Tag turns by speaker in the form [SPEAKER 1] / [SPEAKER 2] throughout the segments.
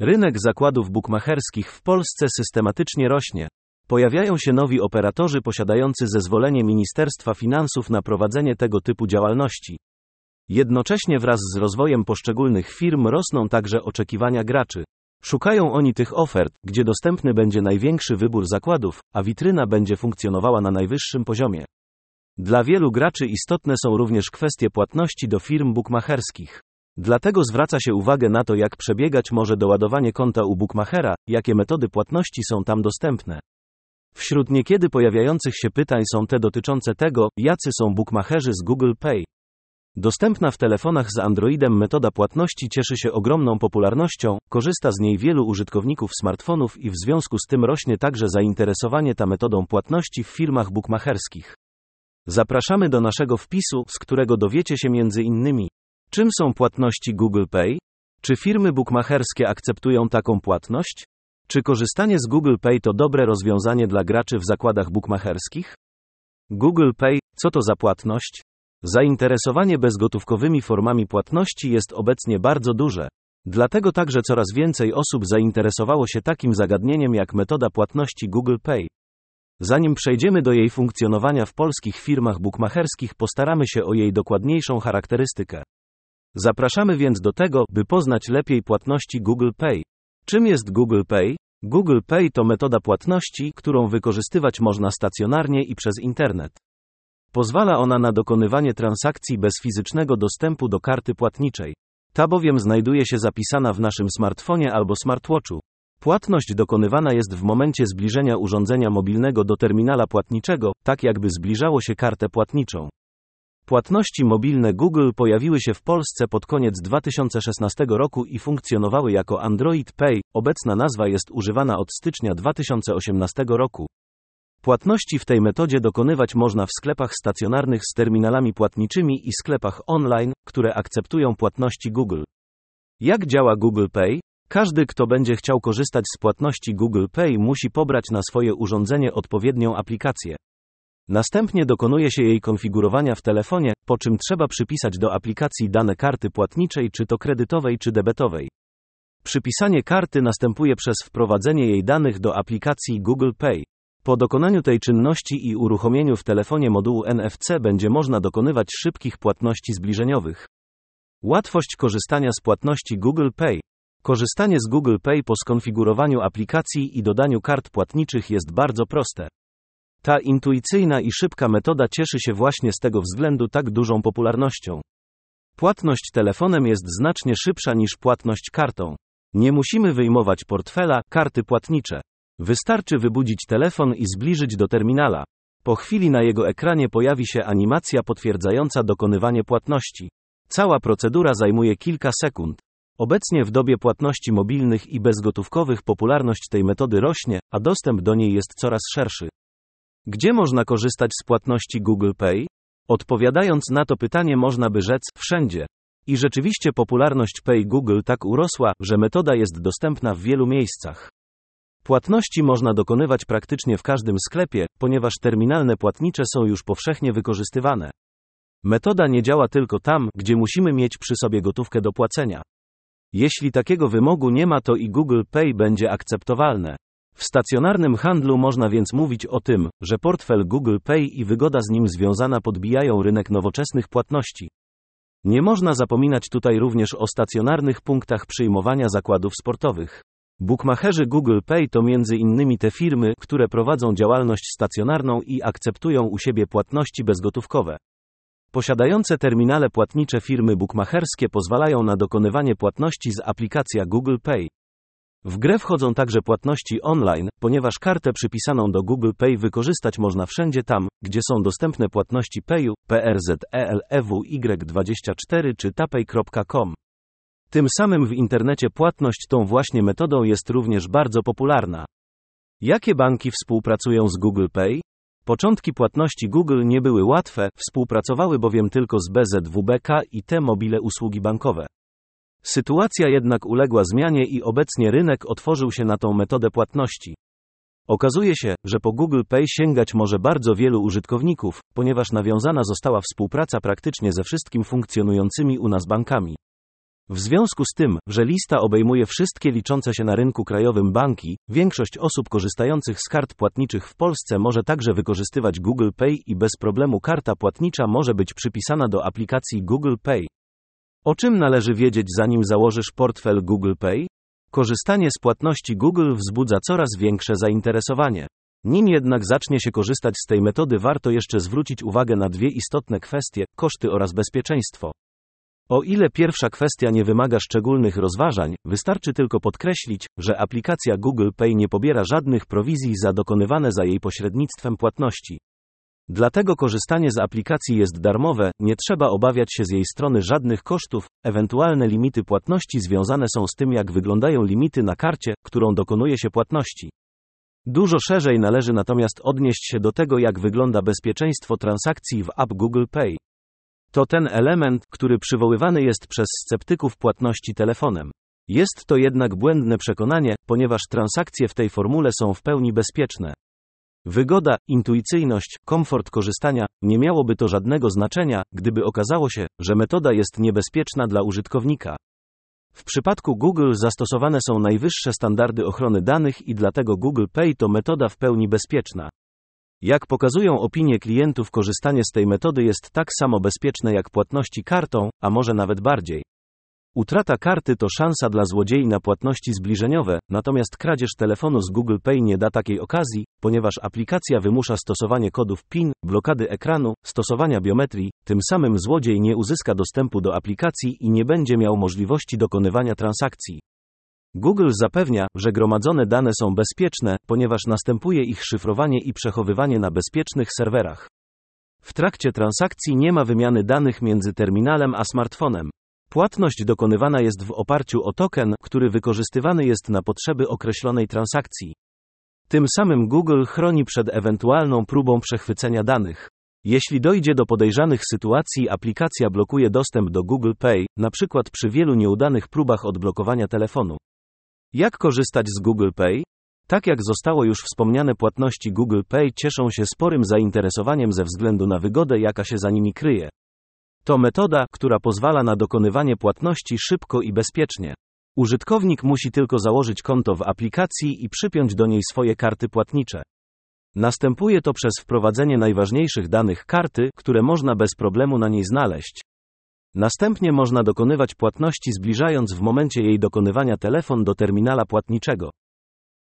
[SPEAKER 1] Rynek zakładów bukmacherskich w Polsce systematycznie rośnie. Pojawiają się nowi operatorzy posiadający zezwolenie Ministerstwa Finansów na prowadzenie tego typu działalności. Jednocześnie wraz z rozwojem poszczególnych firm rosną także oczekiwania graczy. Szukają oni tych ofert, gdzie dostępny będzie największy wybór zakładów, a witryna będzie funkcjonowała na najwyższym poziomie. Dla wielu graczy istotne są również kwestie płatności do firm bukmacherskich. Dlatego zwraca się uwagę na to, jak przebiegać może doładowanie konta u bookmachera, jakie metody płatności są tam dostępne. Wśród niekiedy pojawiających się pytań są te dotyczące tego, jacy są bookmacherzy z Google Pay. Dostępna w telefonach z Androidem metoda płatności cieszy się ogromną popularnością, korzysta z niej wielu użytkowników smartfonów i w związku z tym rośnie także zainteresowanie ta metodą płatności w firmach bookmacherskich. Zapraszamy do naszego wpisu, z którego dowiecie się między innymi Czym są płatności Google Pay? Czy firmy bukmacherskie akceptują taką płatność? Czy korzystanie z Google Pay to dobre rozwiązanie dla graczy w zakładach bukmacherskich? Google Pay, co to za płatność? Zainteresowanie bezgotówkowymi formami płatności jest obecnie bardzo duże. Dlatego także coraz więcej osób zainteresowało się takim zagadnieniem jak metoda płatności Google Pay. Zanim przejdziemy do jej funkcjonowania w polskich firmach bukmacherskich, postaramy się o jej dokładniejszą charakterystykę. Zapraszamy więc do tego, by poznać lepiej płatności Google Pay. Czym jest Google Pay? Google Pay to metoda płatności, którą wykorzystywać można stacjonarnie i przez internet. Pozwala ona na dokonywanie transakcji bez fizycznego dostępu do karty płatniczej. Ta bowiem znajduje się zapisana w naszym smartfonie albo smartwatchu. Płatność dokonywana jest w momencie zbliżenia urządzenia mobilnego do terminala płatniczego, tak jakby zbliżało się kartę płatniczą. Płatności mobilne Google pojawiły się w Polsce pod koniec 2016 roku i funkcjonowały jako Android Pay. Obecna nazwa jest używana od stycznia 2018 roku. Płatności w tej metodzie dokonywać można w sklepach stacjonarnych z terminalami płatniczymi i sklepach online, które akceptują płatności Google. Jak działa Google Pay? Każdy, kto będzie chciał korzystać z płatności Google Pay, musi pobrać na swoje urządzenie odpowiednią aplikację. Następnie dokonuje się jej konfigurowania w telefonie, po czym trzeba przypisać do aplikacji dane karty płatniczej, czy to kredytowej, czy debetowej. Przypisanie karty następuje przez wprowadzenie jej danych do aplikacji Google Pay. Po dokonaniu tej czynności i uruchomieniu w telefonie modułu NFC będzie można dokonywać szybkich płatności zbliżeniowych. Łatwość korzystania z płatności Google Pay. Korzystanie z Google Pay po skonfigurowaniu aplikacji i dodaniu kart płatniczych jest bardzo proste. Ta intuicyjna i szybka metoda cieszy się właśnie z tego względu tak dużą popularnością. Płatność telefonem jest znacznie szybsza niż płatność kartą. Nie musimy wyjmować portfela, karty płatnicze. Wystarczy wybudzić telefon i zbliżyć do terminala. Po chwili na jego ekranie pojawi się animacja potwierdzająca dokonywanie płatności. Cała procedura zajmuje kilka sekund. Obecnie w dobie płatności mobilnych i bezgotówkowych popularność tej metody rośnie, a dostęp do niej jest coraz szerszy. Gdzie można korzystać z płatności Google Pay? Odpowiadając na to pytanie można by rzec wszędzie. I rzeczywiście popularność Pay Google tak urosła, że metoda jest dostępna w wielu miejscach. Płatności można dokonywać praktycznie w każdym sklepie, ponieważ terminalne płatnicze są już powszechnie wykorzystywane. Metoda nie działa tylko tam, gdzie musimy mieć przy sobie gotówkę do płacenia. Jeśli takiego wymogu nie ma, to i Google Pay będzie akceptowalne. W stacjonarnym handlu można więc mówić o tym, że portfel Google Pay i wygoda z nim związana podbijają rynek nowoczesnych płatności. Nie można zapominać tutaj również o stacjonarnych punktach przyjmowania zakładów sportowych. Bookmacherzy Google Pay to między innymi te firmy, które prowadzą działalność stacjonarną i akceptują u siebie płatności bezgotówkowe. Posiadające terminale płatnicze firmy bookmacherskie pozwalają na dokonywanie płatności z aplikacja Google Pay. W grę wchodzą także płatności online, ponieważ kartę przypisaną do Google Pay wykorzystać można wszędzie tam, gdzie są dostępne płatności Payu, PRZ, ELEWY24 czy tapay.com. Tym samym w internecie płatność tą właśnie metodą jest również bardzo popularna. Jakie banki współpracują z Google Pay? Początki płatności Google nie były łatwe, współpracowały bowiem tylko z BZWBK i T-Mobile usługi bankowe. Sytuacja jednak uległa zmianie i obecnie rynek otworzył się na tą metodę płatności. Okazuje się, że po Google Pay sięgać może bardzo wielu użytkowników, ponieważ nawiązana została współpraca praktycznie ze wszystkim funkcjonującymi u nas bankami. W związku z tym, że lista obejmuje wszystkie liczące się na rynku krajowym banki, większość osób korzystających z kart płatniczych w Polsce może także wykorzystywać Google Pay i bez problemu karta płatnicza może być przypisana do aplikacji Google Pay. O czym należy wiedzieć zanim założysz portfel Google Pay? Korzystanie z płatności Google wzbudza coraz większe zainteresowanie. Nim jednak zacznie się korzystać z tej metody, warto jeszcze zwrócić uwagę na dwie istotne kwestie: koszty oraz bezpieczeństwo. O ile pierwsza kwestia nie wymaga szczególnych rozważań, wystarczy tylko podkreślić, że aplikacja Google Pay nie pobiera żadnych prowizji za dokonywane za jej pośrednictwem płatności. Dlatego korzystanie z aplikacji jest darmowe, nie trzeba obawiać się z jej strony żadnych kosztów, ewentualne limity płatności związane są z tym, jak wyglądają limity na karcie, którą dokonuje się płatności. Dużo szerzej należy natomiast odnieść się do tego, jak wygląda bezpieczeństwo transakcji w app Google Pay. To ten element, który przywoływany jest przez sceptyków płatności telefonem. Jest to jednak błędne przekonanie, ponieważ transakcje w tej formule są w pełni bezpieczne. Wygoda, intuicyjność, komfort korzystania, nie miałoby to żadnego znaczenia, gdyby okazało się, że metoda jest niebezpieczna dla użytkownika. W przypadku Google zastosowane są najwyższe standardy ochrony danych i dlatego Google Pay to metoda w pełni bezpieczna. Jak pokazują opinie klientów, korzystanie z tej metody jest tak samo bezpieczne jak płatności kartą, a może nawet bardziej. Utrata karty to szansa dla złodziei na płatności zbliżeniowe, natomiast kradzież telefonu z Google Pay nie da takiej okazji, ponieważ aplikacja wymusza stosowanie kodów PIN, blokady ekranu, stosowania biometrii, tym samym złodziej nie uzyska dostępu do aplikacji i nie będzie miał możliwości dokonywania transakcji. Google zapewnia, że gromadzone dane są bezpieczne, ponieważ następuje ich szyfrowanie i przechowywanie na bezpiecznych serwerach. W trakcie transakcji nie ma wymiany danych między terminalem a smartfonem. Płatność dokonywana jest w oparciu o token, który wykorzystywany jest na potrzeby określonej transakcji. Tym samym Google chroni przed ewentualną próbą przechwycenia danych. Jeśli dojdzie do podejrzanych sytuacji, aplikacja blokuje dostęp do Google Pay, przykład przy wielu nieudanych próbach odblokowania telefonu. Jak korzystać z Google Pay? Tak jak zostało już wspomniane, płatności Google Pay cieszą się sporym zainteresowaniem ze względu na wygodę, jaka się za nimi kryje. To metoda, która pozwala na dokonywanie płatności szybko i bezpiecznie. Użytkownik musi tylko założyć konto w aplikacji i przypiąć do niej swoje karty płatnicze. Następuje to przez wprowadzenie najważniejszych danych karty, które można bez problemu na niej znaleźć. Następnie można dokonywać płatności zbliżając w momencie jej dokonywania telefon do terminala płatniczego.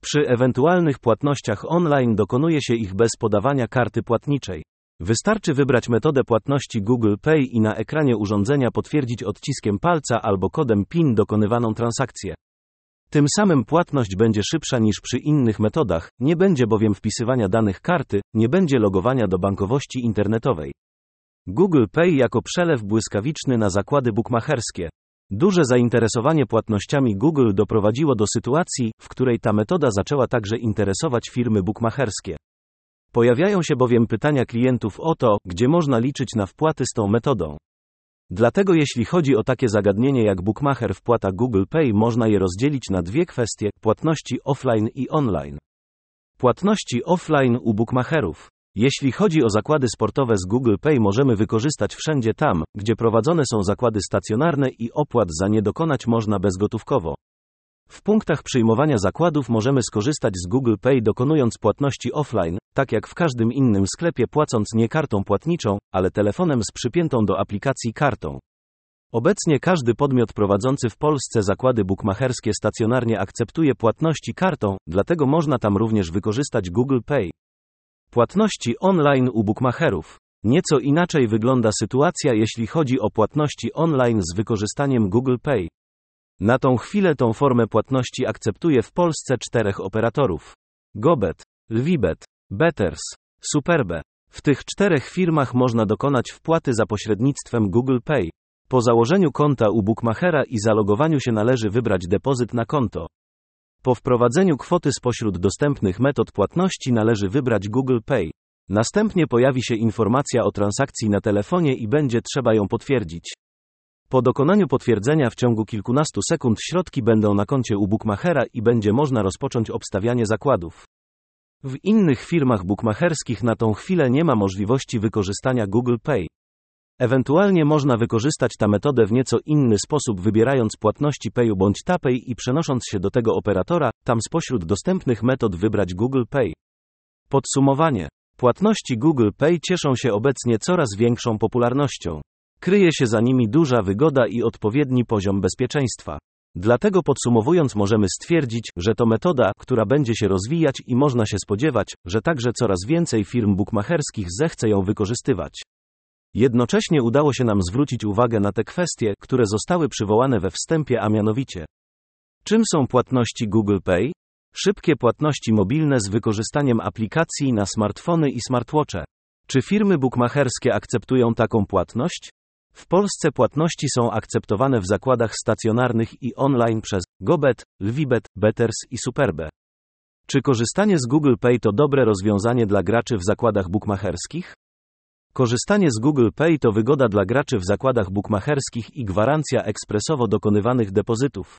[SPEAKER 1] Przy ewentualnych płatnościach online dokonuje się ich bez podawania karty płatniczej. Wystarczy wybrać metodę płatności Google Pay i na ekranie urządzenia potwierdzić odciskiem palca albo kodem PIN dokonywaną transakcję. Tym samym płatność będzie szybsza niż przy innych metodach, nie będzie bowiem wpisywania danych karty, nie będzie logowania do bankowości internetowej. Google Pay jako przelew błyskawiczny na zakłady bukmacherskie. Duże zainteresowanie płatnościami Google doprowadziło do sytuacji, w której ta metoda zaczęła także interesować firmy bukmacherskie. Pojawiają się bowiem pytania klientów o to, gdzie można liczyć na wpłaty z tą metodą. Dlatego jeśli chodzi o takie zagadnienie jak bookmacher wpłata Google Pay, można je rozdzielić na dwie kwestie: płatności offline i online. Płatności offline u bookmacherów. Jeśli chodzi o zakłady sportowe z Google Pay, możemy wykorzystać wszędzie tam, gdzie prowadzone są zakłady stacjonarne i opłat za nie dokonać można bezgotówkowo. W punktach przyjmowania zakładów możemy skorzystać z Google Pay dokonując płatności offline, tak jak w każdym innym sklepie płacąc nie kartą płatniczą, ale telefonem z przypiętą do aplikacji kartą. Obecnie każdy podmiot prowadzący w Polsce zakłady bukmacherskie stacjonarnie akceptuje płatności kartą, dlatego można tam również wykorzystać Google Pay. Płatności online u bukmacherów. Nieco inaczej wygląda sytuacja, jeśli chodzi o płatności online z wykorzystaniem Google Pay. Na tą chwilę tą formę płatności akceptuje w Polsce czterech operatorów: Gobet, Lwibet, Betters, Superbe. W tych czterech firmach można dokonać wpłaty za pośrednictwem Google Pay. Po założeniu konta u bookmachera i zalogowaniu się należy wybrać depozyt na konto. Po wprowadzeniu kwoty spośród dostępnych metod płatności należy wybrać Google Pay. Następnie pojawi się informacja o transakcji na telefonie i będzie trzeba ją potwierdzić. Po dokonaniu potwierdzenia w ciągu kilkunastu sekund środki będą na koncie u bookmachera i będzie można rozpocząć obstawianie zakładów. W innych firmach bookmacherskich na tą chwilę nie ma możliwości wykorzystania Google Pay. Ewentualnie można wykorzystać tę metodę w nieco inny sposób, wybierając płatności Payu bądź TapPay i przenosząc się do tego operatora, tam spośród dostępnych metod wybrać Google Pay. Podsumowanie. Płatności Google Pay cieszą się obecnie coraz większą popularnością. Kryje się za nimi duża wygoda i odpowiedni poziom bezpieczeństwa. Dlatego podsumowując, możemy stwierdzić, że to metoda, która będzie się rozwijać i można się spodziewać, że także coraz więcej firm bukmacherskich zechce ją wykorzystywać. Jednocześnie udało się nam zwrócić uwagę na te kwestie, które zostały przywołane we wstępie, a mianowicie: czym są płatności Google Pay? Szybkie płatności mobilne z wykorzystaniem aplikacji na smartfony i smartwatche. Czy firmy bukmacherskie akceptują taką płatność? W Polsce płatności są akceptowane w zakładach stacjonarnych i online przez GoBet, Lwibet, Beters i Superbe. Czy korzystanie z Google Pay to dobre rozwiązanie dla graczy w zakładach bukmacherskich? Korzystanie z Google Pay to wygoda dla graczy w zakładach bukmacherskich i gwarancja ekspresowo dokonywanych depozytów.